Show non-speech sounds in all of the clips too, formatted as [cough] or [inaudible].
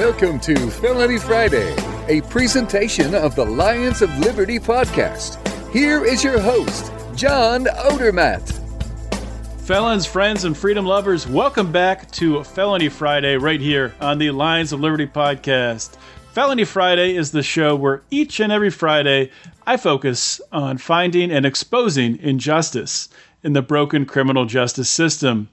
Welcome to Felony Friday, a presentation of the Lions of Liberty podcast. Here is your host, John Odermatt. Felons, friends, and freedom lovers, welcome back to Felony Friday right here on the Lions of Liberty podcast. Felony Friday is the show where each and every Friday I focus on finding and exposing injustice in the broken criminal justice system.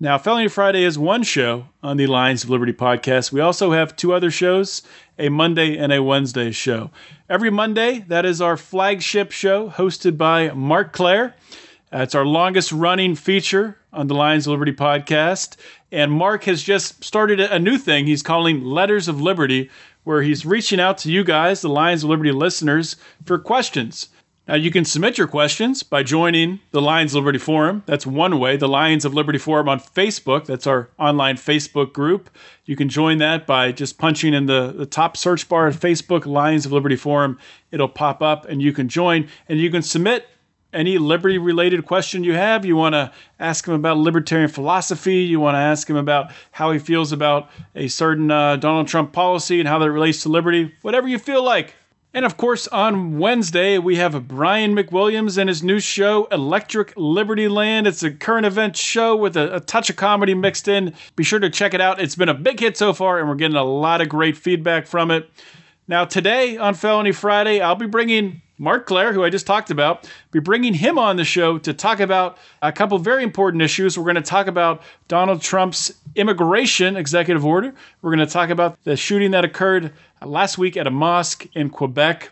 Now, Felony Friday is one show on the Lions of Liberty podcast. We also have two other shows, a Monday and a Wednesday show. Every Monday, that is our flagship show hosted by Marc Clair. Uh, it's our longest running feature on the Lions of Liberty podcast. And Marc has just started a new thing he's calling Letters of Liberty, where he's reaching out to you guys, the Lions of Liberty listeners, for questions. Now, you can submit your questions by joining the Lions of Liberty Forum. That's one way. The Lions of Liberty Forum on Facebook. That's our online Facebook group. You can join that by just punching in the, the top search bar of Facebook, Lions of Liberty Forum. It'll pop up and you can join and you can submit any liberty related question you have. You want to ask him about libertarian philosophy. You want to ask him about how he feels about a certain uh, Donald Trump policy and how that relates to liberty. Whatever you feel like. And of course, on Wednesday, we have Brian McWilliams and his new show, Electric Liberty Land. It's a current event show with a, a, touch of comedy mixed in. Be sure to check it out. It's been a big hit so far, and we're getting a lot of great feedback from it. Now, today on Felony Friday, I'll be bringing Marc Clair, who I just talked about, be bringing him on the show to talk about a couple very important issues. We're going to talk about Donald Trump's immigration executive order. We're going to talk about the shooting that occurred last week at a mosque in Quebec.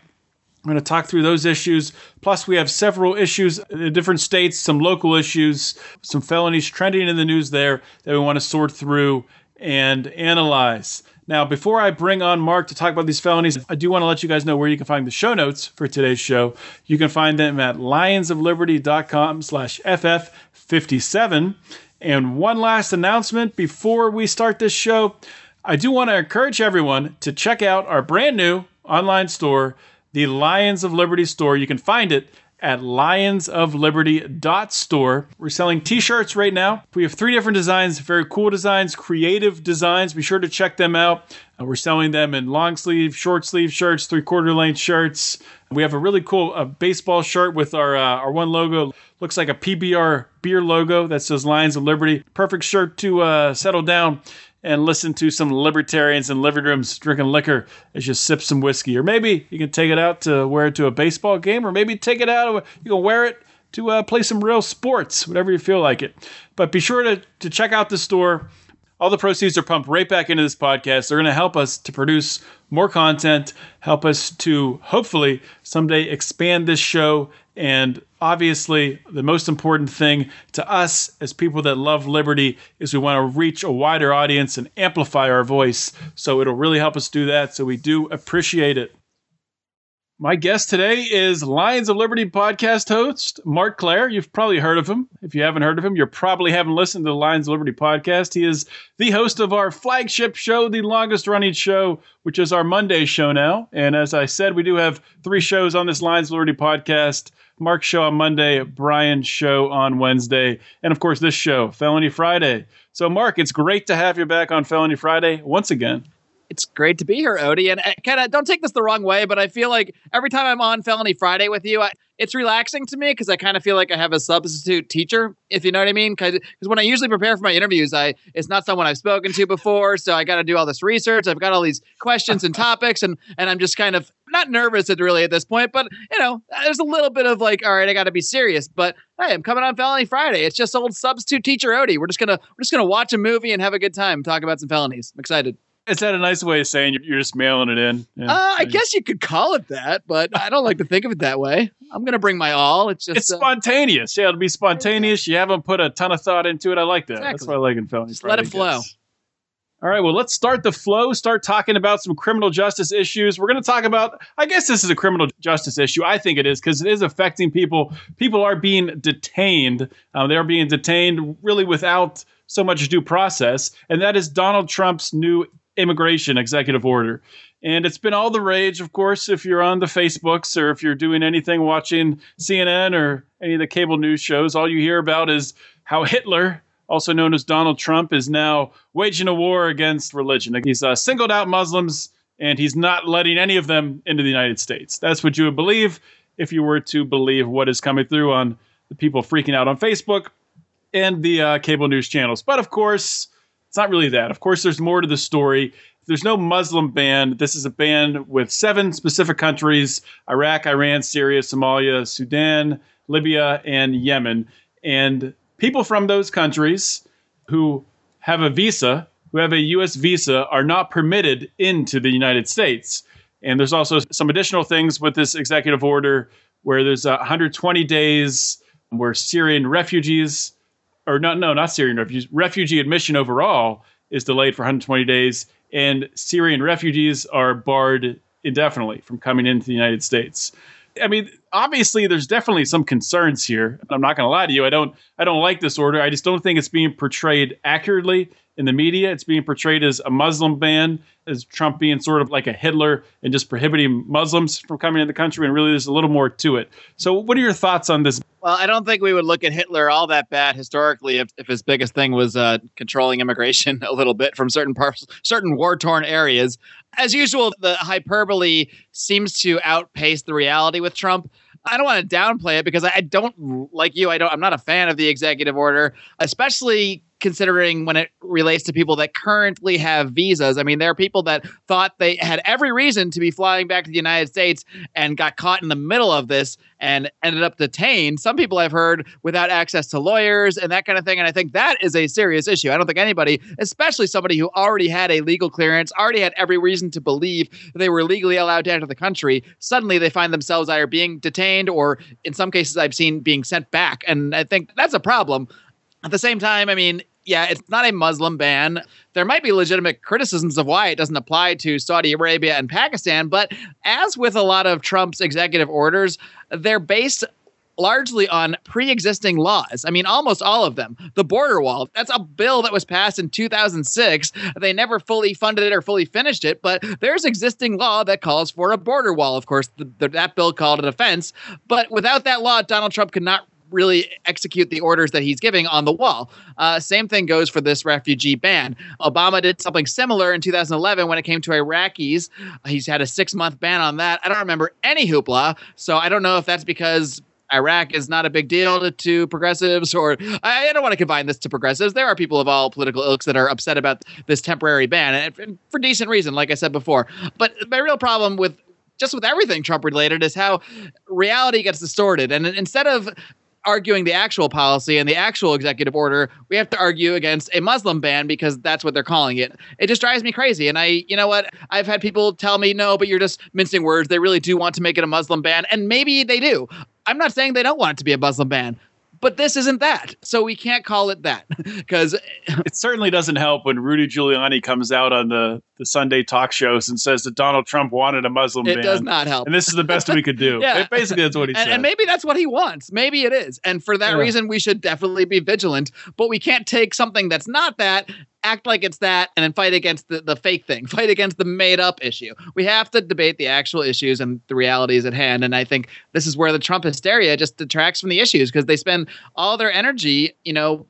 I'm going to talk through those issues. Plus, we have several issues in different states, some local issues, some felonies trending in the news there that we want to sort through and analyze. Now, before I bring on Marc to talk about these felonies, I do want to let you guys know where you can find the show notes for today's show. You can find them at lionsofliberty.com slash FF57. And one last announcement before we start this show. I do want to encourage everyone to check out our brand new online store, the Lions of Liberty store. You can find it at lionsofliberty.store. We're selling t-shirts right now. We have three different designs, very cool designs, creative designs. Be sure to check them out. Uh, we're selling them in long sleeve, short sleeve shirts, three quarter length shirts. We have a really cool uh, baseball shirt with our uh, our one logo. Looks like a PBR beer logo that says Lions of Liberty. Perfect shirt to uh, settle down and listen to some libertarians in living rooms drinking liquor as you sip some whiskey. Or maybe you can take it out to wear it to a baseball game, or maybe take it out, you can wear it to uh, play some real sports, whatever you feel like it. But be sure to, to check out the store. All the proceeds are pumped right back into this podcast. They're going to help us to produce more content, help us to hopefully someday expand this show and obviously, the most important thing to us as people that love liberty is we want to reach a wider audience and amplify our voice. So it'll really help us do that. So we do appreciate it. My guest today is Lions of Liberty podcast host Marc Clair. You've probably heard of him. If you haven't heard of him, you probably haven't listened to the Lions of Liberty podcast. He is the host of our flagship show, the longest running show, which is our Monday show now. And as I said, we do have three shows on this Lions of Liberty podcast. Marc's show on Monday, Brian's show on Wednesday, and of course this show, Felony Friday. So, Marc, it's great to have you back on Felony Friday once again. It's great to be here, Odie. And uh, kind of don't take this the wrong way, but I feel like every time I'm on Felony Friday with you, I, it's relaxing to me because I kind of feel like I have a substitute teacher, if you know what I mean. Because when I usually prepare for my interviews, I it's not someone I've spoken to before, so I got to do all this research. I've got all these questions and topics, and and I'm just kind of not nervous at really at this point, but you know, there's a little bit of like, all right, I got to be serious. But hey, I'm coming on Felony Friday. It's just old substitute teacher Odie. We're just gonna we're just gonna watch a movie and have a good time, talk about some felonies. I'm excited. Is that a nice way of saying you're just mailing it in? Yeah. Uh, I guess you could call it that, but I don't like to think of it that way. I'm gonna bring my all. It's just it's uh, spontaneous. Yeah, it'll be spontaneous. You haven't put a ton of thought into it. I like that. Exactly. That's what I like in felony. Let it flow. All right, well, let's start the flow, start talking about some criminal justice issues. We're going to talk about, I guess this is a criminal justice issue. I think it is because it is affecting people. People are being detained. Uh, they're being detained really without so much due process. And that is Donald Trump's new immigration executive order. And it's been all the rage, of course, if you're on the Facebooks or if you're doing anything watching CNN or any of the cable news shows, all you hear about is how Hitler also known as Donald Trump, is now waging a war against religion. He's uh, singled out Muslims and he's not letting any of them into the United States. That's what you would believe if you were to believe what is coming through on the people freaking out on Facebook and the uh, cable news channels. But of course, it's not really that. Of course, there's more to the story. There's no Muslim ban. This is a ban with seven specific countries Iraq, Iran, Syria, Somalia, Sudan, Libya, and Yemen. And people from those countries who have a visa, who have a U.S. visa, are not permitted into the United States. And there's also some additional things with this executive order where there's 120 days where Syrian refugees, or not, no, not Syrian refugees, refugee admission overall is delayed for 120 days, and Syrian refugees are barred indefinitely from coming into the United States. I mean, obviously, there's definitely some concerns here. I'm not going to lie to you. I don't, I don't like this order. I just don't think it's being portrayed accurately in the media. It's being portrayed as a Muslim ban, as Trump being sort of like a Hitler and just prohibiting Muslims from coming into the country. And really, there's a little more to it. So, what are your thoughts on this? Well, I don't think we would look at Hitler all that bad historically if, if his biggest thing was uh, controlling immigration [laughs] a little bit from certain parts, certain war torn areas. As usual, the hyperbole seems to outpace the reality with Trump. I don't want to downplay it because I don't like you. I don't. I'm not a fan of the executive order, especially considering when it relates to people that currently have visas. I mean, there are people that thought they had every reason to be flying back to the United States and got caught in the middle of this and ended up detained. Some people I've heard without access to lawyers and that kind of thing. And I think that is a serious issue. I don't think anybody, especially somebody who already had a legal clearance, already had every reason to believe they were legally allowed to enter the country, suddenly they find themselves either being detained or, in some cases, I've seen being sent back. And I think that's a problem. At the same time, I mean, yeah, it's not a Muslim ban. There might be legitimate criticisms of why it doesn't apply to Saudi Arabia and Pakistan, but as with a lot of Trump's executive orders, they're based largely on pre-existing laws. I mean, almost all of them. The border wall, that's a bill that was passed in 2006. They never fully funded it or fully finished it, but there's existing law that calls for a border wall. Of course, the, the, that bill called it a fence, but without that law, Donald Trump could not really execute the orders that he's giving on the wall. Uh, same thing goes for this refugee ban. Obama did something similar in 2011 when it came to Iraqis. He's had a six month ban on that. I don't remember any hoopla, so I don't know if that's because Iraq is not a big deal to, to progressives, or I, I, don't want to confine this to progressives. There are people of all political ilks that are upset about this temporary ban, and for decent reason, like I said before. But my real problem with just with everything Trump related is how reality gets distorted. And instead of arguing the actual policy and the actual executive order, we have to argue against a Muslim ban because that's what they're calling it. It just drives me crazy. And I, you know what? I've had people tell me, no, but you're just mincing words. They really do want to make it a Muslim ban. And maybe they do. I'm not saying they don't want it to be a Muslim ban, but this isn't that. So we can't call it that [laughs] because it certainly doesn't help when Rudy Giuliani comes out on the, the Sunday talk shows and says that Donald Trump wanted a Muslim it ban. It does not help. And this is the best we could do. [laughs] yeah. It Basically, that's what he and, said. And maybe that's what he wants. Maybe it is. And for that yeah. reason, we should definitely be vigilant. But we can't take something that's not that act like it's that and then fight against the, the fake thing, [laughs] fight against the made up issue. We have to debate the actual issues and the realities at hand. And I think this is where the Trump hysteria just detracts from the issues because they spend all their energy, you know,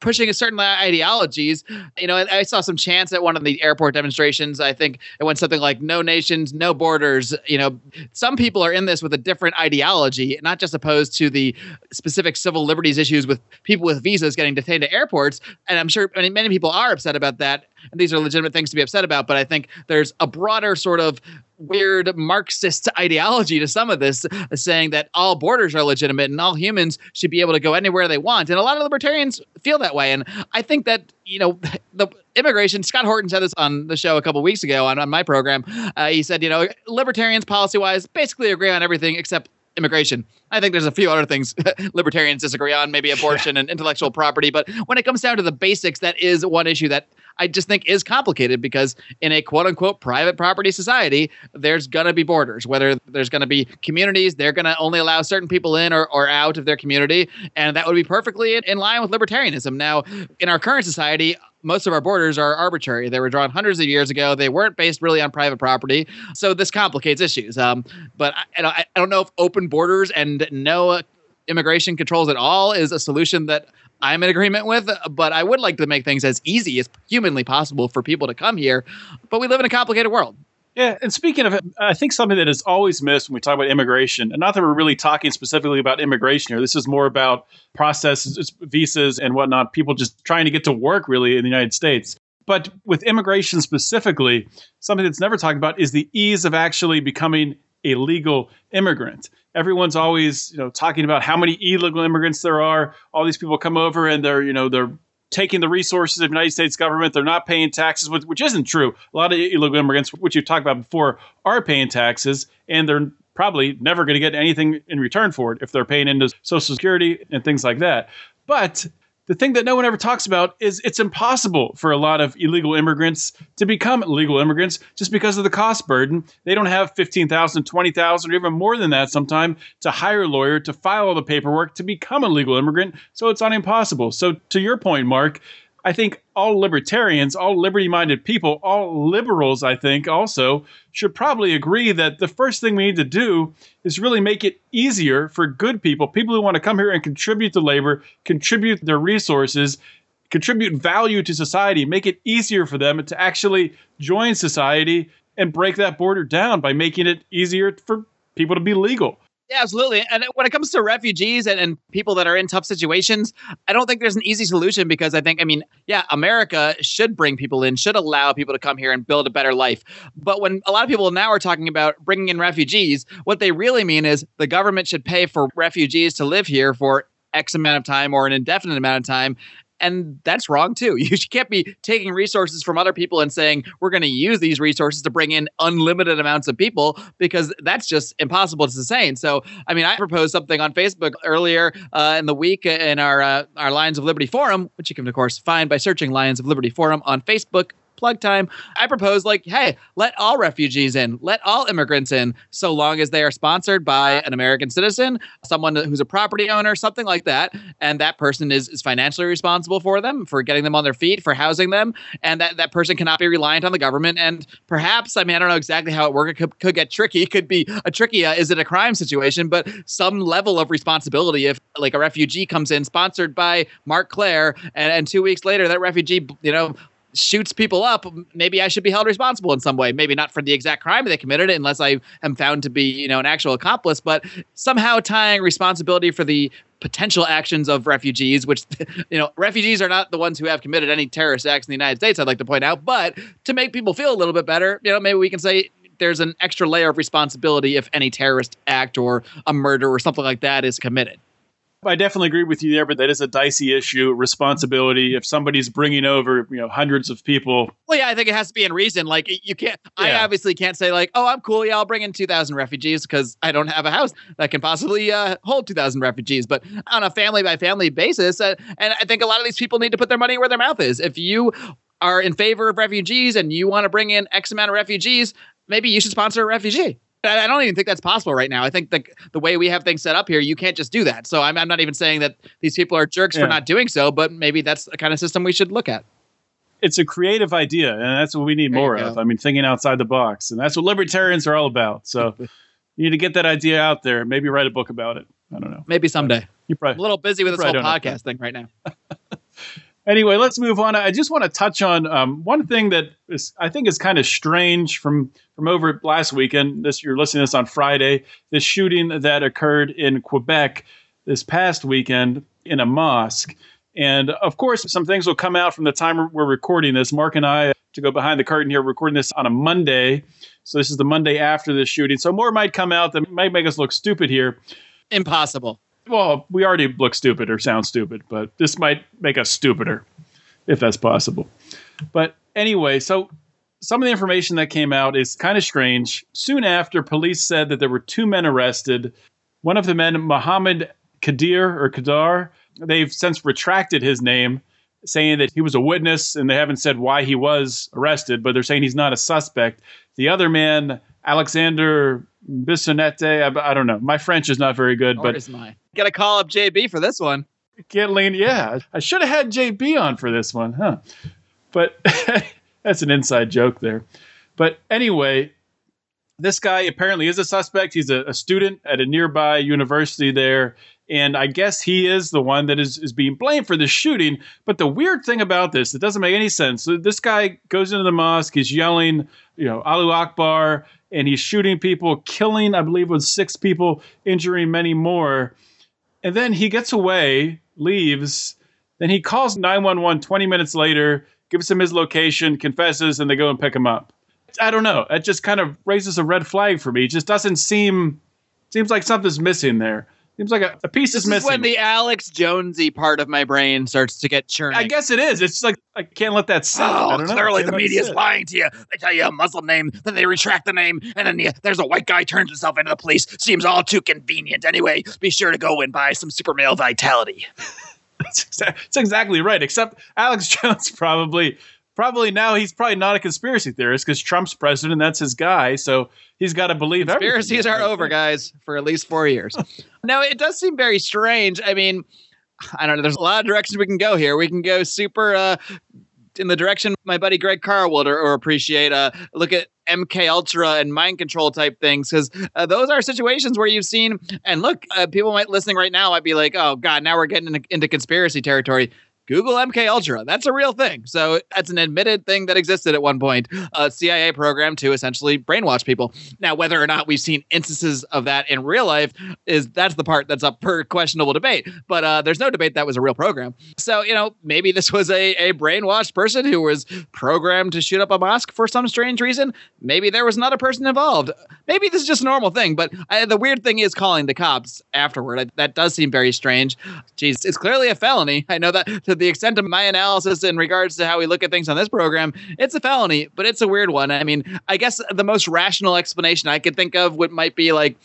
pushing a certain ideologies. You know, I saw some chants at one of the airport demonstrations. I think it went something like "No nations, no borders." You know, some people are in this with a different ideology, not just opposed to the specific civil liberties issues with people with visas getting detained at airports. And I'm sure I mean, many people are upset about that and these are legitimate things to be upset about. But I think there's a broader sort of weird Marxist [laughs] ideology to some of this, saying that all borders are legitimate and all humans should be able to go anywhere they want. And a lot of libertarians feel that way. And I think that, you know, [laughs] the immigration, Scott Horton said this on the show a couple weeks ago on, on my program. Uh, he said, you know, libertarians policy wise basically agree on everything except immigration. I think there's a few other things [laughs] libertarians disagree on, maybe abortion and intellectual property. But when it comes down to the basics, that is one issue that I just think is complicated because in a quote unquote private property society, there's to be borders, whether there's to be communities, they're to only allow certain people in or, or out of their community. And that would be perfectly in, in line with libertarianism. Now, in our current society, most of our borders are arbitrary. They were drawn hundreds of years ago. They weren't based really on private property. So this complicates issues. Um, but I, I, don't know if open borders and no immigration controls at all is a solution that I'm in agreement with, but I would like to make things as easy as humanly possible for people to come here. But we live in a complicated world. Yeah, and speaking of, I think something that is always missed when we talk about immigration, and not that we're really talking specifically about immigration here. This is more about processes, visas, and whatnot. People just trying to get to work really in the United States. But with immigration specifically, something that's never talked about is the ease of actually becoming a legal immigrant. Everyone's always, you know, talking about how many illegal immigrants there are. All these people come over and they're, you know, they're taking the resources of the United States government. They're not paying taxes, which isn't true. A lot of illegal immigrants, which you've talked about before, are paying taxes, and they're probably never going to get anything in return for it if they're paying into Social Security and things like that. But the thing that no one ever talks about is it's impossible for a lot of illegal immigrants to become legal immigrants just because of the cost burden. They don't have 15,000, 20,000 or even more than that sometime to hire a lawyer to file all the paperwork to become a legal immigrant. So it's not impossible. So to your point, Marc, I think all libertarians, all liberty minded people, all liberals, I think also should probably agree that the first thing we need to do is really make it easier for good people, people who want to come here and contribute to labor, contribute their resources, contribute value to society, make it easier for them to actually join society and break that border down by making it easier for people to be legal. Yeah, absolutely. And when it comes to refugees and, and people that are in tough situations, I don't think there's an easy solution because I think, I mean, yeah, America should bring people in, should allow people to come here and build a better life. But when a lot of people now are talking about bringing in refugees, what they really mean is the government should pay for refugees to live here for X amount of time or an indefinite amount of time and that's wrong too. [laughs] You can't be taking resources from other people and saying we're going to use these resources to bring in unlimited amounts of people because that's just impossible to sustain. So, I mean, I proposed something on Facebook earlier uh, in the week in our uh, our Lions of Liberty forum, which you can of course find by searching Lions of Liberty forum on Facebook plug time. I propose, like, hey, let all refugees in, let all immigrants in, so long as they are sponsored by an American citizen, someone who's a property owner, something like that. And that person is, is financially responsible for them, for getting them on their feet, for housing them. And that, that person cannot be reliant on the government. And perhaps, I mean, I don't know exactly how it works. It could, could get tricky. It could be a tricky, uh, is it a crime situation? But some level of responsibility if, like, a refugee comes in sponsored by Marc Clair, and, and two weeks later, that refugee, you know, shoots people up, maybe I should be held responsible in some way. Maybe not for the exact crime they committed, unless I am found to be, you know, an actual accomplice. But somehow tying responsibility for the potential actions of refugees, which, [laughs] you know, refugees are not the ones who have committed any terrorist acts in the United States. I'd like to point out, but to make people feel a little bit better, you know, maybe we can say there's an extra layer of responsibility if any terrorist act or a murder or something like that is committed. I definitely agree with you there, but that is a dicey issue. Responsibility. If somebody's bringing over, you know, hundreds of people. Well, yeah, I think it has to be in reason. Like you can't. Yeah. I obviously can't say like, oh, I'm cool. Yeah, I'll bring in two thousand refugees because I don't have a house that can possibly uh, hold two thousand refugees. But on a family by family basis, uh, and I think a lot of these people need to put their money where their mouth is. If you are in favor of refugees and you want to bring in X amount of refugees, maybe you should sponsor a refugee. I don't even think that's possible right now. I think the the way we have things set up here, you can't just do that. So I'm, I'm not even saying that these people are jerks yeah. for not doing so, but maybe that's the kind of system we should look at. It's a creative idea, and that's what we need there more of. I mean, thinking outside the box, and that's what libertarians are all about. So [laughs] you need to get that idea out there. Maybe write a book about it. I don't know. Maybe someday. You're probably, I'm a little busy with this whole podcast thing right now. [laughs] anyway, let's move on. I just want to touch on um, one thing that is, I think is kind of strange from from over last weekend. This you're listening to this on Friday. This shooting that occurred in Quebec this past weekend in a mosque. And of course, some things will come out from the time we're recording this. Marc and I, to go behind the curtain here, recording this on a Monday. So this is the Monday after the shooting. So more might come out that might make us look stupid here. Impossible well, we already look stupid or sound stupid, but this might make us stupider if that's possible. But anyway, so some of the information that came out is kind of strange. Soon after, police said that there were two men arrested. One of the men, Mohamed Khadir or Kadar, they've since retracted his name, saying that he was a witness, and they haven't said why he was arrested, but they're saying he's not a suspect. The other man, Alexander Bissonnette, I, I, don't know. My French is not very good, but is mine. Got to call up JB for this one. Get lean. Yeah, I should have had JB on for this one, huh? But [laughs] that's an inside joke there. But anyway, this guy apparently is a suspect. He's a, a student at a nearby university there, And I guess he is the one that is, is being blamed for the shooting. But the weird thing about this, it doesn't make any sense. So this guy goes into the mosque, he's yelling, you know, Allahu Akbar, and he's shooting people, killing, I believe, was six people, injuring many more. And then he gets away, leaves. Then he calls 911 20 minutes later, gives him his location, confesses, and they go and pick him up. I don't know. It just kind of raises a red flag for me. It just doesn't seem seems like something's missing there. Seems like a, a piece This is missing. is when the Alex Jonesy part of my brain starts to get churning. I guess it is. It's like I can't let that sit. Oh, I don't know. clearly the media's sit. lying to you. They tell you a Muslim name, then they retract the name, and then you, there's a white guy turns himself into the police. Seems all too convenient. Anyway, be sure to go and buy some super male vitality. [laughs] That's exa- that's exactly right. Except Alex [laughs] Jones probably probably now he's probably not a conspiracy theorist because Trump's president. and That's his guy. So he's got to believe Conspiracies everything. are over, guys, for at least four years. [laughs] no, it does seem very strange. I mean, I don't know. There's a lot of directions we can go here. We can go super uh, in the direction my buddy Greg Carr would or, or appreciate. Uh, look at MK Ultra and mind control type things because uh, those are situations where you've seen. And look, uh, people might listening right now might be like, "Oh God, now we're getting into, into conspiracy territory." Google MK Ultra. That's a real thing. So that's an admitted thing that existed at one point. A CIA program to essentially brainwash people. Now, whether or not we've seen instances of that in real life is that's the part that's up for questionable debate. But uh, there's no debate that was a real program. So you know, maybe this was a a brainwashed person who was programmed to shoot up a mosque for some strange reason. Maybe there was another person involved. Maybe this is just a normal thing. But I, the weird thing is calling the cops afterward. I, that does seem very strange. Jeez, it's clearly a felony. I know that the extent of my analysis in regards to how we look at things on this program, it's a felony, but it's a weird one. I mean, I guess the most rational explanation I could think of would might be like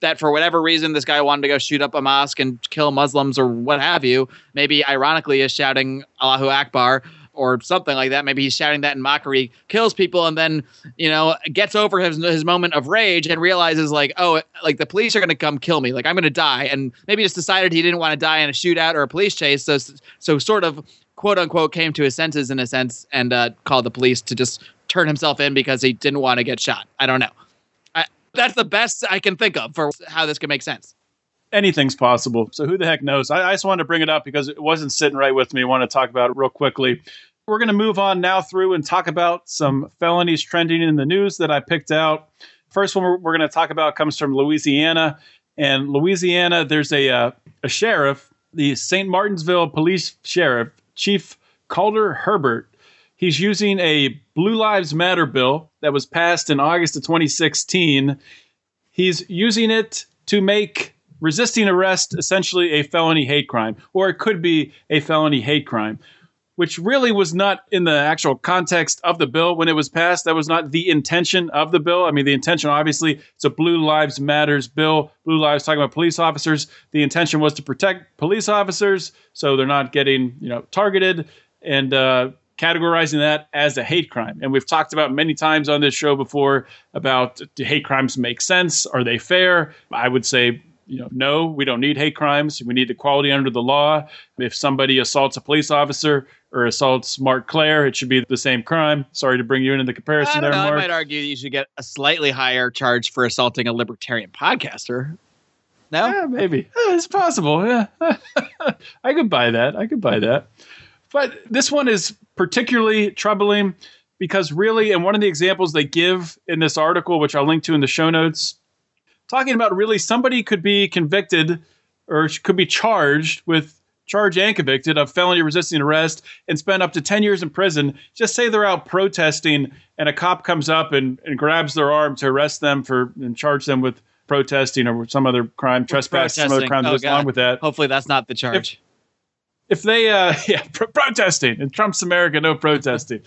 that for whatever reason this guy wanted to go shoot up a mosque and kill Muslims or what have you. Maybe ironically is shouting Allahu Akbar or something like that. Maybe he's shouting that in mockery, kills people, and then you know gets over his his moment of rage and realizes like, oh, like the police are gonna come kill me, like I'm gonna die, and maybe just decided he didn't want to die in a shootout or a police chase, so so sort of quote unquote came to his senses in a sense and uh, called the police to just turn himself in because he didn't want to get shot. I don't know. I, that's the best I can think of for how this could make sense. Anything's possible. So who the heck knows? I, I just wanted to bring it up because it wasn't sitting right with me. I want to talk about it real quickly. We're going to move on now through and talk about some felonies trending in the news that I picked out. First one we're, we're going to talk about comes from Louisiana. And Louisiana, there's a, uh, a sheriff, the St. Martinsville police sheriff, Chief Calder Herbert. He's using a Blue Lives Matter bill that was passed in August of 2016. He's using it to make resisting arrest essentially a felony hate crime, or it could be a felony hate crime, which really was not in the actual context of the bill when it was passed. That was not the intention of the bill. I mean, the intention, obviously, it's a Blue Lives Matters bill. Blue Lives talking about police officers. The intention was to protect police officers so they're not getting, you know, targeted and uh, categorizing that as a hate crime. And we've talked about many times on this show before about do hate crimes make sense? Are they fair? I would say you know, no, we don't need hate crimes. We need equality under the law. If somebody assaults a police officer or assaults Marc Clair, it should be the same crime. Sorry to bring you into the comparison I, there, know, I Marc. might argue you should get a slightly higher charge for assaulting a libertarian podcaster. No, Yeah, maybe. It's possible. Yeah. [laughs] I could buy that. I could buy that. But this one is particularly troubling because, really, and one of the examples they give in this article, which I'll link to in the show notes, talking about really somebody could be convicted or could be charged with charged and convicted of felony resisting arrest and spend up to 10 years in prison. Just say they're out protesting and a cop comes up and, and grabs their arm to arrest them for and charge them with protesting or some other crime, trespass, some other crime that Oh, goes along with that. hopefully that's not the charge. If they, uh, [laughs] yeah, pro- protesting in Trump's America, no protesting.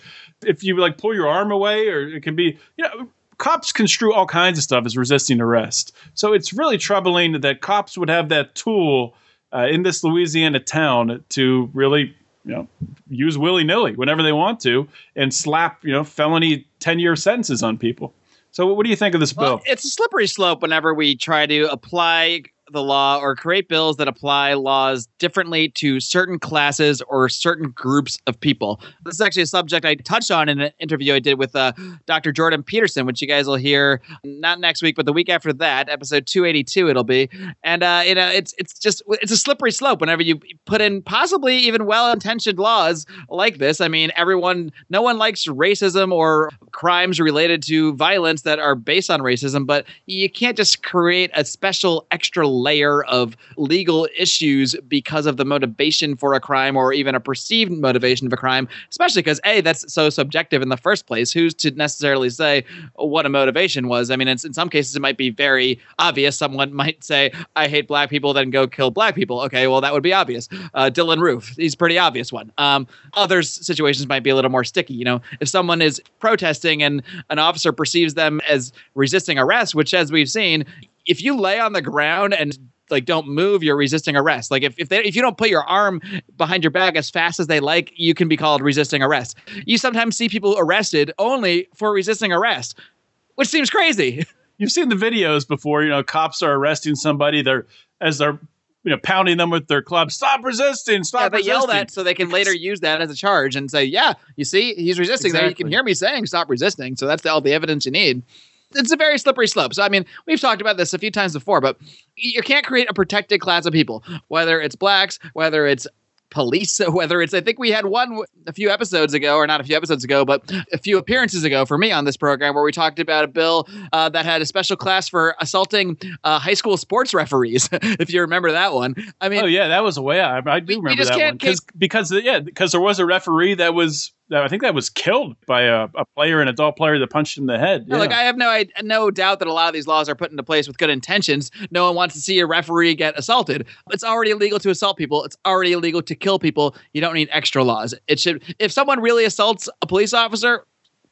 if you like pull your arm away, or it can be, you know, cops construe all kinds of stuff as resisting arrest. So it's really troubling that cops would have that tool uh, in this Louisiana town to really, you know, use willy nilly whenever they want to and slap, you know, felony 10 year sentences on people. So what do you think of this bill? Well, it's a slippery slope whenever we try to apply the law or create bills that apply laws differently to certain classes or certain groups of people. This is actually a subject I touched on in an interview I did with uh, Dr. Jordan Peterson, which you guys will hear not next week, but the week after that, episode 282, it'll be. And uh, you know, it's it's just it's a slippery slope whenever you put in possibly even well-intentioned laws like this. I mean, everyone, no one likes racism or crimes related to violence that are based on racism, but you can't just create a special extra layer of legal issues because of the motivation for a crime or even a perceived motivation of a crime, especially because A, that's so subjective in the first place. Who's to necessarily say what a motivation was? I mean, in, some cases, it might be very obvious. Someone might say, I hate black people, then go kill black people. Okay, well, that would be obvious. Uh, Dylann Roof, he's a pretty obvious one. Um, other situations might be a little more sticky. You know, if someone is protesting and an officer perceives them as resisting arrest, which, as we've seen, if you lay on the ground and like don't move you're resisting arrest. Like if, if they if you don't put your arm behind your back as fast as they like you can be called resisting arrest. You sometimes see people arrested only for resisting arrest which seems crazy. [laughs] You've seen the videos before you know cops are arresting somebody they're as they're you know pounding them with their clubs stop resisting stop yeah, they resisting. yell that so they can later use that as a charge and say yeah you see he's resisting. Exactly. there you can hear me saying stop resisting. So that's all the evidence you need it's a very slippery slope. So I mean, we've talked about this a few times before, but you can't create a protected class of people, whether it's blacks, whether it's police, [laughs] whether it's, I think we had one a few episodes ago, or not a few episodes ago, but a few appearances ago for me on this program where we talked about a bill uh, that had a special class for assaulting uh, high school sports referees, [laughs] if you remember that one. I mean, oh, yeah, that was a way I, I do we, remember we that one. Cause, because, yeah, because there was a referee that was I think that was killed by a, a, player, an adult player that punched him in the head. Yeah. Like I have no I, no doubt that a lot of these laws are put into place with good intentions. No one wants to see a referee get assaulted. It's already illegal to assault people. It's already illegal to kill people. You don't need extra laws. It should if someone really assaults a police officer,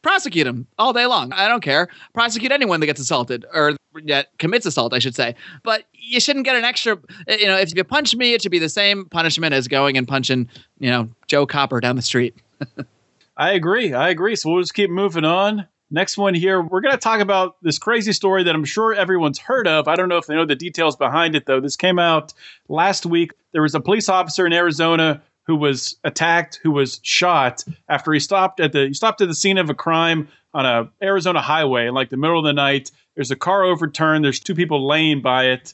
prosecute him all day long. I don't care. Prosecute anyone that gets assaulted or that commits assault, I should say. But you shouldn't get an extra. Eh, you know, if you punch me, it should be the same punishment as going and punching, you know, Joe Copper down the street. [laughs] I agree. I agree. So we'll just keep moving on. Next one here, we're going to talk about this crazy story that I'm sure everyone's heard of. I don't know if they know the details behind it, though. This came out last week. There was a police officer in Arizona who was attacked, who was shot after he stopped at the he stopped at the scene of a crime on a Arizona highway in like the middle of the night. There's a car overturned. There's two people laying by it,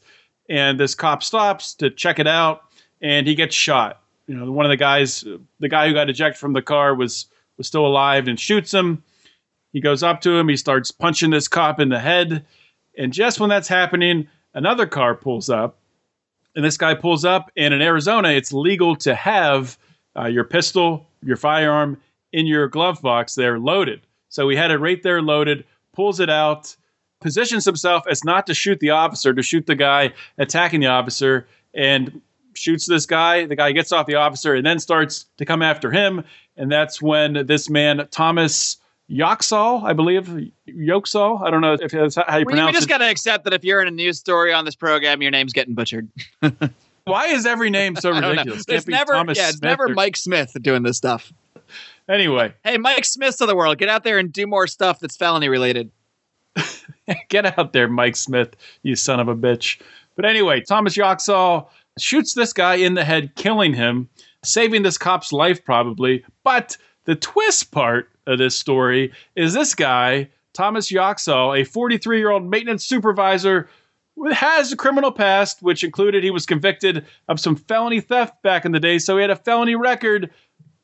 and this cop stops to check it out, and he gets shot. You know, one of the guys, the guy who got ejected from the car was was still alive and shoots him. He goes up to him. He starts punching this cop in the head. And just when that's happening, another car pulls up. And this guy pulls up. And in Arizona, it's legal to have uh, your pistol, your firearm in your glove box there loaded. So he had it right there loaded, pulls it out, positions himself as not to shoot the officer, to shoot the guy attacking the officer, and shoots this guy. The guy gets off the officer and then starts to come after him and that's when this man Thomas Yoxall, I believe, Yoxall. I don't know if that's how you pronounce it. We just got to accept that if you're in a news story on this program, your name's getting butchered. [laughs] Why is every name so [laughs] ridiculous? It's never, Thomas yeah, it's Smith never or... Mike Smith doing this stuff. Anyway, hey, Mike Smith of the world, get out there and do more stuff that's felony related. [laughs] get out there, Mike Smith, you son of a bitch. But anyway, Thomas Yoxall shoots this guy in the head, killing him saving this cop's life probably. But the twist part of this story is this guy, Thomas Yoxall, a 43 year old maintenance supervisor, has a criminal past, which included he was convicted of some felony theft back in the day. So he had a felony record,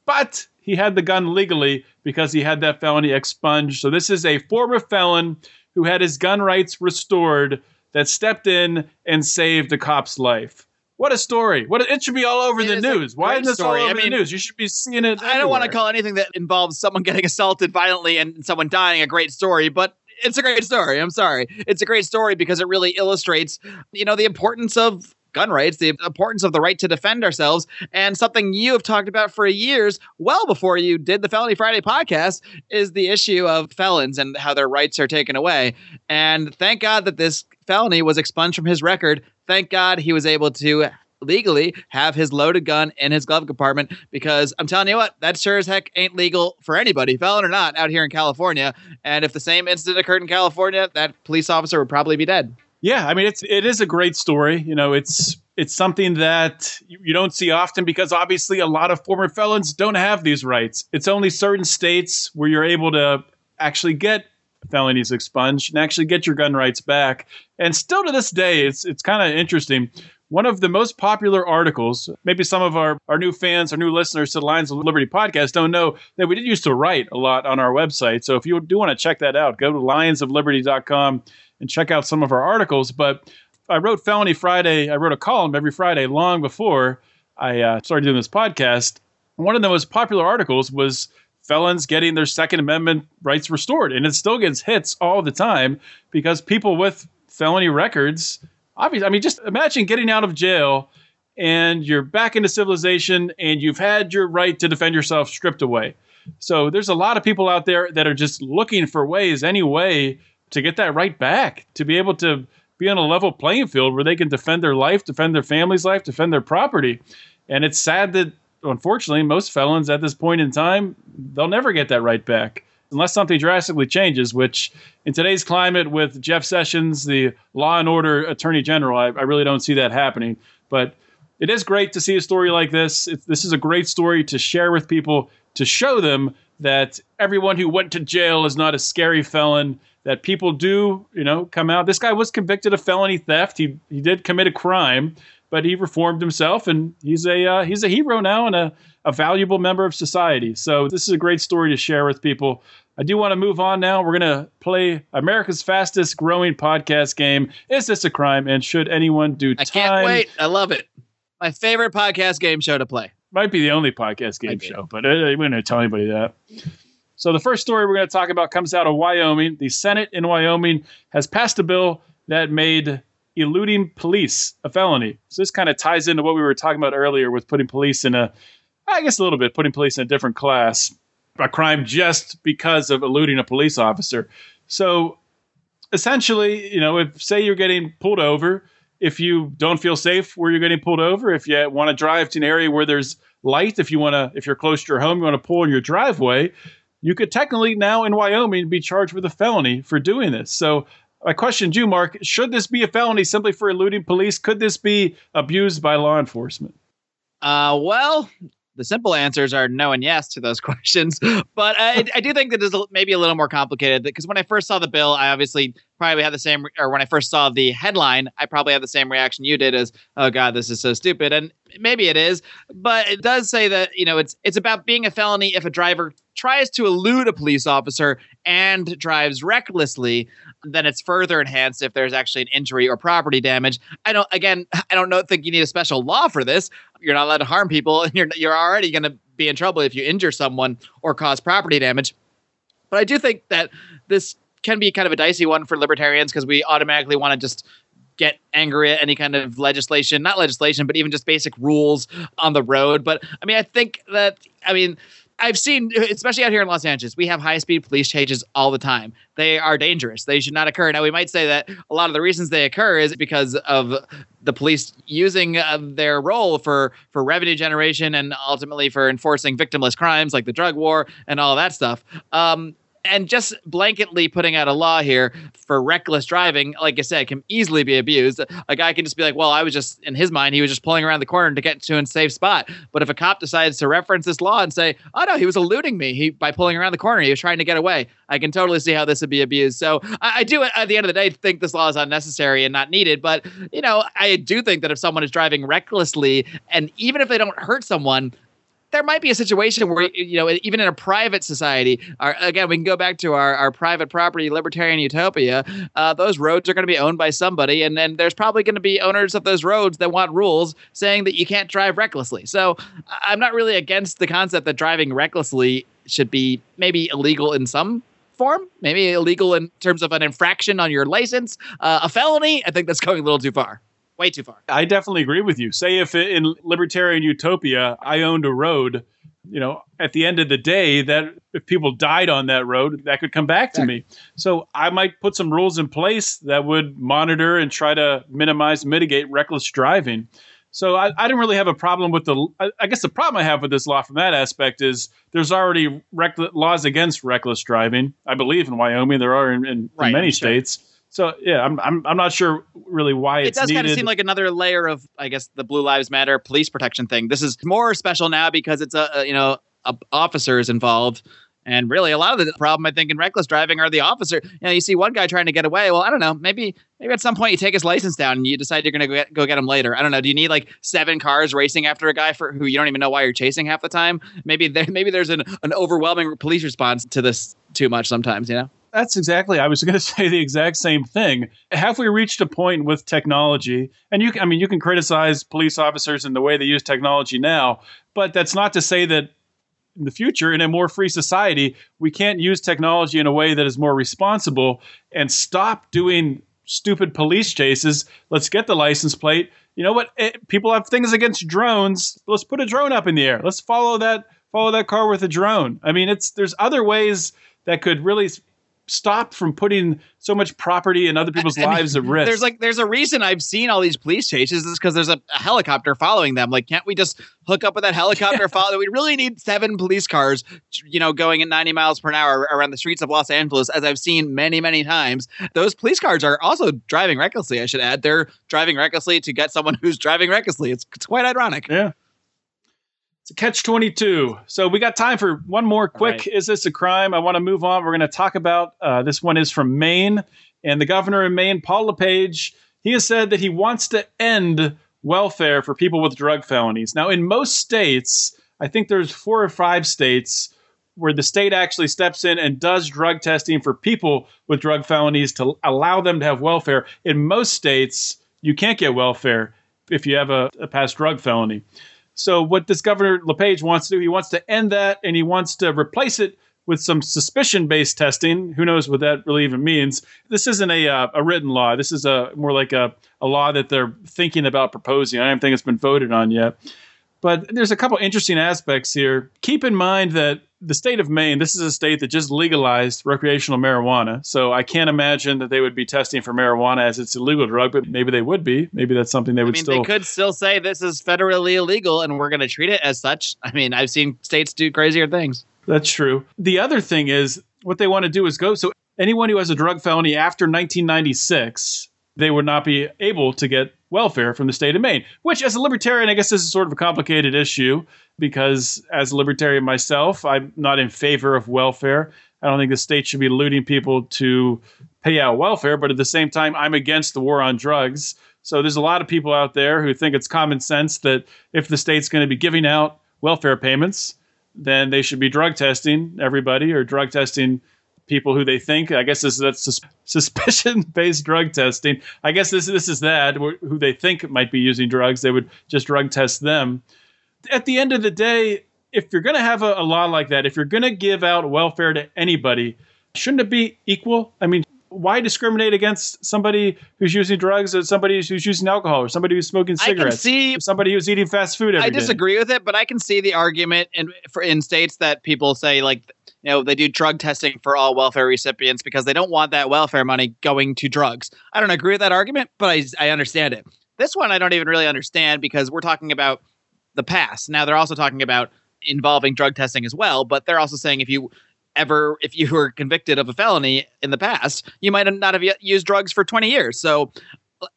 but he had the gun legally because he had that felony expunged. So this is a former felon who had his gun rights restored that stepped in and saved a cop's life. What a story! What a, it should be all over the news. Why isn't this story. all over I mean, the news? You should be seeing it. I don't want to call anything that involves someone getting assaulted violently and someone dying a great story, but it's a great story. I'm sorry. It's a great story because it really illustrates, you know, the importance of gun rights, the importance of the right to defend ourselves, and something you have talked about for years, well before you did the Felony Friday podcast, is the issue of felons and how their rights are taken away. And thank God that this felony was expunged from his record. Thank God he was able to legally have his loaded gun in his glove compartment because I'm telling you what, that sure as heck ain't legal for anybody, felon or not, out here in California. And if the same incident occurred in California, that police officer would probably be dead. Yeah, I mean it's it is a great story. You know, it's it's something that you don't see often because obviously a lot of former felons don't have these rights. It's only certain states where you're able to actually get felonies expunged and actually get your gun rights back. And still to this day, it's it's kind of interesting. One of the most popular articles, maybe some of our, our new fans, our new listeners to the Lions of Liberty podcast don't know that we did used to write a lot on our website. So if you do want to check that out, go to lionsofliberty.com and check out some of our articles. But I wrote Felony Friday, I wrote a column every Friday long before I uh, started doing this podcast. One of the most popular articles was felons getting their Second Amendment rights restored. And it still gets hits all the time because people with felony records obviously, I mean, just imagine getting out of jail and you're back into civilization and you've had your right to defend yourself stripped away. So there's a lot of people out there that are just looking for ways, any way to get that right back, to be able to be on a level playing field where they can defend their life, defend their family's life, defend their property. And it's sad that, unfortunately, most felons at this point in time, they'll never get that right back unless something drastically changes, which in today's climate with Jeff Sessions, the law and order attorney general, I, I really don't see that happening. But it is great to see a story like this. It, this is a great story to share with people to show them that everyone who went to jail is not a scary felon. That people do, you know, come out. This guy was convicted of felony theft. He he did commit a crime, but he reformed himself, and he's a uh, he's a hero now and a a valuable member of society. So this is a great story to share with people. I do want to move on now. We're going to play America's fastest growing podcast game. Is this a crime? And should anyone do I time? can't wait. I love it. My favorite podcast game show to play. Might be the only podcast game show, but we're going to tell anybody that. So the first story we're going to talk about comes out of Wyoming. The Senate in Wyoming has passed a bill that made eluding police a felony. So this kind of ties into what we were talking about earlier with putting police in a, I guess a little bit, putting police in a different class a crime just because of eluding a police officer. So essentially, you know, if say you're getting pulled over, if you don't feel safe where you're getting pulled over, if you want to drive to an area where there's light, if you want to, if you're close to your home, you want to pull in your driveway, you could technically now in Wyoming be charged with a felony for doing this. So I questioned you, Marc. Should this be a felony simply for eluding police? Could this be abused by law enforcement? Uh, well, the simple answers are no and yes to those [laughs] questions. But I, I do think that is maybe a little more complicated because when I first saw the bill, I obviously probably had the same, or when I first saw the headline, I probably had the same reaction you did as, oh God, this is so stupid. And maybe it is, but it does say that, you know, it's, it's about being a felony if a driver tries to elude a police officer and drives recklessly then it's further enhanced if there's actually an injury or property damage. I don't again, [laughs] I don't know think you need a special law for this. You're not allowed to harm people and you're you're already going to be in trouble if you injure someone or cause property damage. But I do think that this can be kind of a dicey one for libertarians because we automatically want to just get angry at any kind of legislation, not legislation, but even just basic rules on the road. But I mean, I think that I mean I've seen, especially out here in Los Angeles, we have high speed police chases all the time. They are dangerous. They should not occur. Now, we might say that a lot of the reasons they occur is because of the police using uh, their role for for revenue generation and ultimately for enforcing victimless crimes like the drug war and all that stuff. Um, and just blanketly putting out a law here for reckless driving, like I said, can easily be abused. A guy can just be like, well, I was just, in his mind, he was just pulling around the corner to get to a safe spot. But if a cop decides to reference this law and say, oh, no, he was eluding me he, by pulling around the corner, he was trying to get away, I can totally see how this would be abused. So I, I do, at the end of the day, think this law is unnecessary and not needed. But, you know, I do think that if someone is driving recklessly, and even if they don't hurt someone, there might be a situation where you know even in a private society our, again we can go back to our, our private property libertarian utopia uh, those roads are going to be owned by somebody and then there's probably going to be owners of those roads that want rules saying that you can't drive recklessly. So i'm not really against the concept that driving recklessly should be maybe illegal in some form maybe illegal in terms of an infraction on your license. Uh, a felony i think that's going a little too far way too far. I definitely agree with you. Say if in libertarian utopia I owned a road, you know, at the end of the day, that if people died on that road, that could come back to me. So I might put some rules in place that would monitor and try to minimize, mitigate reckless driving. So I, I didn't really have a problem with the. I, I, guess the problem I have with this law from that aspect is there's already rec- laws against reckless driving. I believe in Wyoming there are in, in, right, in many sure. states. So yeah, I'm I'm, I'm not sure really why it does kind of seem like another layer of, I guess, the Blue Lives Matter police protection thing. This is more special now because it's a, a you know a, officers involved. And really, a lot of the problem I think in reckless driving are the officer. You know, you see one guy trying to get away. Well, I don't know. Maybe, maybe at some point you take his license down and you decide you're going to go get, go get him later. I don't know. Do you need like seven cars racing after a guy for who you don't even know why you're chasing half the time? Maybe there, maybe there's an, an overwhelming police response to this too much sometimes. You know. That's exactly. I was going [laughs] to say the exact same thing. Have we reached a point with technology? And you, I mean, you can criticize police officers and the way they use technology now, but that's not to say that in the future, in a more free society, we can't use technology in a way that is more responsible and stop doing stupid police chases. Let's get the license plate. You know what? It, eh, people have things against drones. Let's put a drone up in the air. Let's follow that follow that car with a drone. I mean, it's there's other ways that could really stop from putting so much property and other people's [laughs] I lives at risk. There's like there's a reason I've seen all these police chases is because there's a, a, helicopter following them. Like, can't we just hook up with that helicopter? [laughs] follow? We really need seven police cars, you know, going at 90 miles per hour around the streets of Los Angeles, as I've seen many, many times. Those police cars are also driving recklessly. I should add, they're driving recklessly to get someone who's driving recklessly. It's it's quite ironic. Yeah. It's a catch 22. So we got time for one more quick right. Is This a Crime? I want to move on. We're going to talk about uh, this one is from Maine. And the governor in Maine, Paul LePage, he has said that he wants to end welfare for people with drug felonies. Now, in most states, I think there's four or five states where the state actually steps in and does drug testing for people with drug felonies to allow them to have welfare. In most states, you can't get welfare if you have a, a past drug felony. So what this Governor LePage wants to do, he wants to end that and he wants to replace it with some suspicion-based testing. Who knows what that really even means? This isn't a uh, a written law. This is a more like a, a law that they're thinking about proposing. I don't think it's been voted on yet. But there's a couple interesting aspects here. Keep in mind that the state of Maine, this is a state that just legalized recreational marijuana. So I can't imagine that they would be testing for marijuana as it's a legal drug, but maybe they would be. Maybe that's something they would I mean, still. They could still say this is federally illegal and we're going to treat it as such. I mean, I've seen states do crazier things. That's true. The other thing is what they want to do is go. So anyone who has a drug felony after 1996, they would not be able to get welfare from the state of Maine, which, as a libertarian, I guess this is sort of a complicated issue because, as a libertarian myself, I'm not in favor of welfare. I don't think the state should be looting people to pay out welfare, but at the same time, I'm against the war on drugs. So there's a lot of people out there who think it's common sense that if the state's going to be giving out welfare payments, then they should be drug testing everybody or drug testing people who they think. I guess this, that's sus- [laughs] suspicion-based drug testing. I guess this this is that who they think might be using drugs. They would just drug test them. At the end of the day, if you're going to have a, a law like that, if you're going to give out welfare to anybody, shouldn't it be equal? I mean, why discriminate against somebody who's using drugs or somebody who's using alcohol or somebody who's smoking cigarettes? I see, somebody who's eating fast food every I disagree day. with it, but I can see the argument in for in states that people say like you know they do drug testing for all welfare recipients because they don't want that welfare money going to drugs. I don't agree with that argument, but I I understand it. This one I don't even really understand because we're talking about the past. Now they're also talking about involving drug testing as well, but they're also saying if you ever if you were convicted of a felony in the past, you might not have used drugs for 20 years. So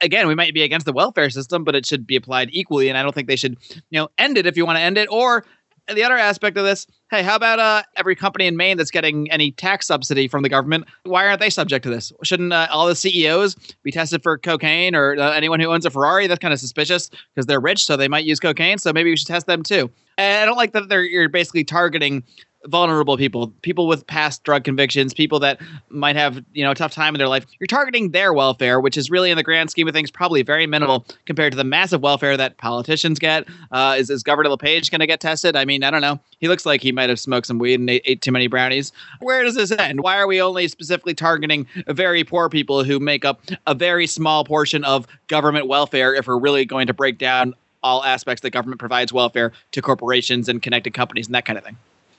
again, we might be against the welfare system, but it should be applied equally. And I don't think they should, you know, end it if you want to end it, or the other aspect of this, hey, how about uh, every company in Maine that's getting any tax subsidy from the government? Why aren't they subject to this? Shouldn't uh, all the CEOs be tested for cocaine or uh, anyone who owns a Ferrari? That's kind of suspicious because they're rich, so they might use cocaine. So maybe we should test them too. And I don't like that they're you're basically targeting vulnerable people, people with past drug convictions, people that might have, you know, a tough time in their life. You're targeting their welfare, which is really in the grand scheme of things probably very minimal compared to the massive welfare that politicians get. Uh, is, is Governor LePage going to get tested? I mean, I don't know. He looks like he might have smoked some weed and ate, ate too many brownies. Where does this end? Why are we only specifically targeting very poor people who make up a very small portion of government welfare if we're really going to break down all aspects that government provides welfare to corporations and connected companies and that kind of thing?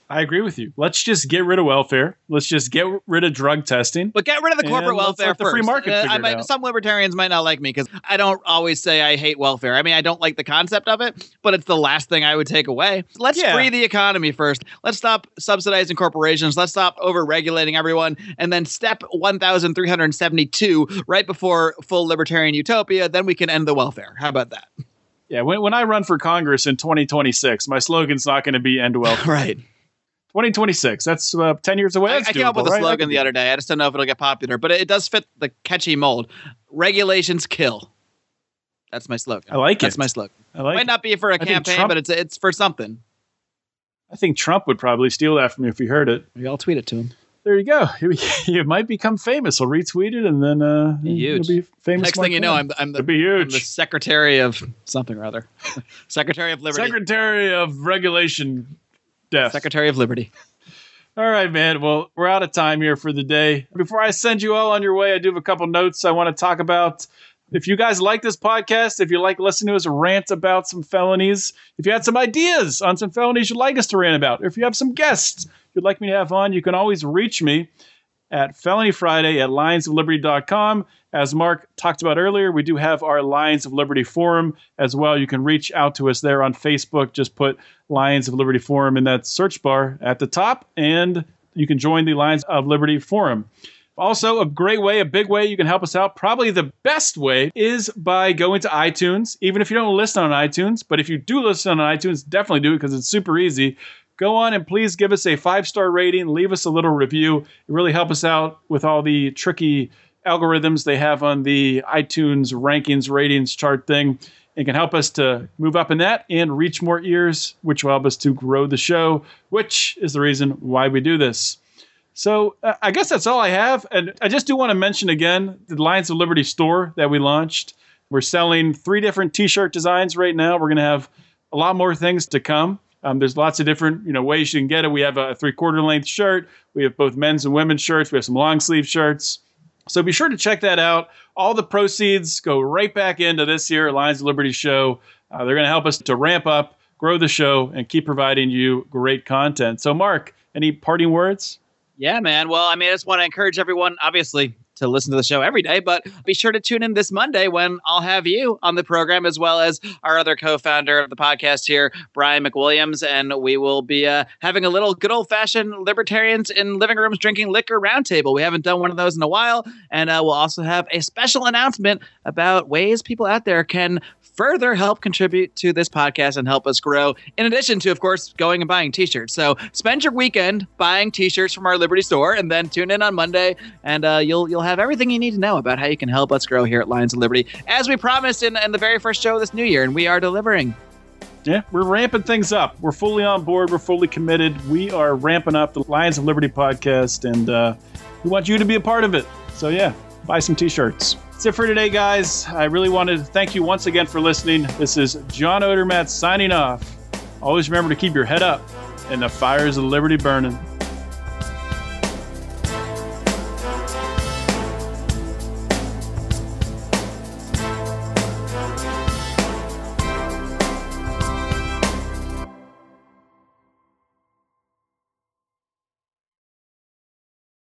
I agree with you. Let's just get rid of welfare. Let's just get rid of drug testing. But get rid of the corporate welfare let the free market Uh, I might, out. some libertarians might not like me because I don't always say I hate welfare. I mean, I don't like the concept of it, but it's the last thing I would take away. Let's Yeah. free the economy first. Let's stop subsidizing corporations. Let's stop over regulating everyone. And then step 1,372 right before full libertarian utopia. Then we can end the welfare. How about that? Yeah, when, when I run for Congress in 2026, my slogan's not going to be end welfare. [laughs] Right. 2026. That's uh, 10 years away. I, That's I came up doable, with a right? slogan the other day. I just don't know if it'll get popular, but it does fit the catchy mold. Regulations kill. That's my slogan. I like That's it. That's my slogan. I like it Might it. not be for a campaign, Trump- but it's it's for something. I think Trump would probably steal that from you if he heard it. Maybe I'll tweet it to him. There you go. [laughs] You might become famous. He'll retweet it, and then uh, Huge. You'll be famous. Next thing you know, I'm, I'm the It'd be I'm the huge. secretary of something or other. [laughs] secretary of Liberty. Secretary of Regulation. Death. secretary of Liberty. All right, man. Well, we're out of time here for the day. Before I send you all on your way, I do have a couple notes I want to talk about. If you guys like this podcast, if you like listening to us rant about some felonies, if you had some ideas on some felonies you'd like us to rant about, or if you have some guests you'd like me to have on, you can always reach me at Felony Friday at lionsofliberty.com. As Marc talked about earlier, we do have our Lions of Liberty forum as well. You can reach out to us there on Facebook. Just put Lions of Liberty forum in that search bar at the top, and you can join the Lions of Liberty forum. Also, a great way, a big way you can help us out, probably the best way, is by going to iTunes. Even if you don't listen on iTunes, but if you do listen on iTunes, definitely do it because it's super easy. Go on and please give us a five star rating, leave us a little review. It really helps us out with all the tricky algorithms they have on the iTunes rankings, ratings chart thing. It can help us to move up in that and reach more ears, which will help us to grow the show, which is the reason why we do this. So uh, I guess that's all I have. And I just do want to mention again the Lions of Liberty store that we launched. We're selling three different T-shirt designs right now. We're going to have a lot more things to come. Um, there's lots of different you know ways you can get it. We have a three-quarter length shirt. We have both men's and women's shirts. We have some long sleeve shirts. So be sure to check that out. All the proceeds go right back into this year Lions of Liberty show. Uh, they're going to help us to ramp up, grow the show, and keep providing you great content. So, Marc, any parting words? Yeah, man. Well, I mean, I just want to encourage everyone, obviously, to listen to the show every day, but be sure to tune in this Monday when I'll have you on the program, as well as our other co founder of the podcast here, Brian McWilliams. And we will be uh, having a little good old fashioned libertarians in living rooms drinking liquor roundtable. We haven't done one of those in a while. And uh, we'll also have a special announcement about ways people out there can further help contribute to this podcast and help us grow, in addition to, of course, going and buying t shirts. So spend your weekend buying t shirts from our Liberty store and then tune in on Monday and uh, you'll you'll have everything you need to know about how you can help us grow here at Lions of Liberty, as we promised in, in the very first show of this new year, and we are delivering. Yeah, we're ramping things up. We're fully on board. We're fully committed. We are ramping up the Lions of Liberty podcast, and uh, we want you to be a part of it. So, yeah, buy some t shirts. That's it for today, guys. I really wanted to thank you once again for listening. This is John Odermatt signing off. Always remember to keep your head up and the fires of liberty burning.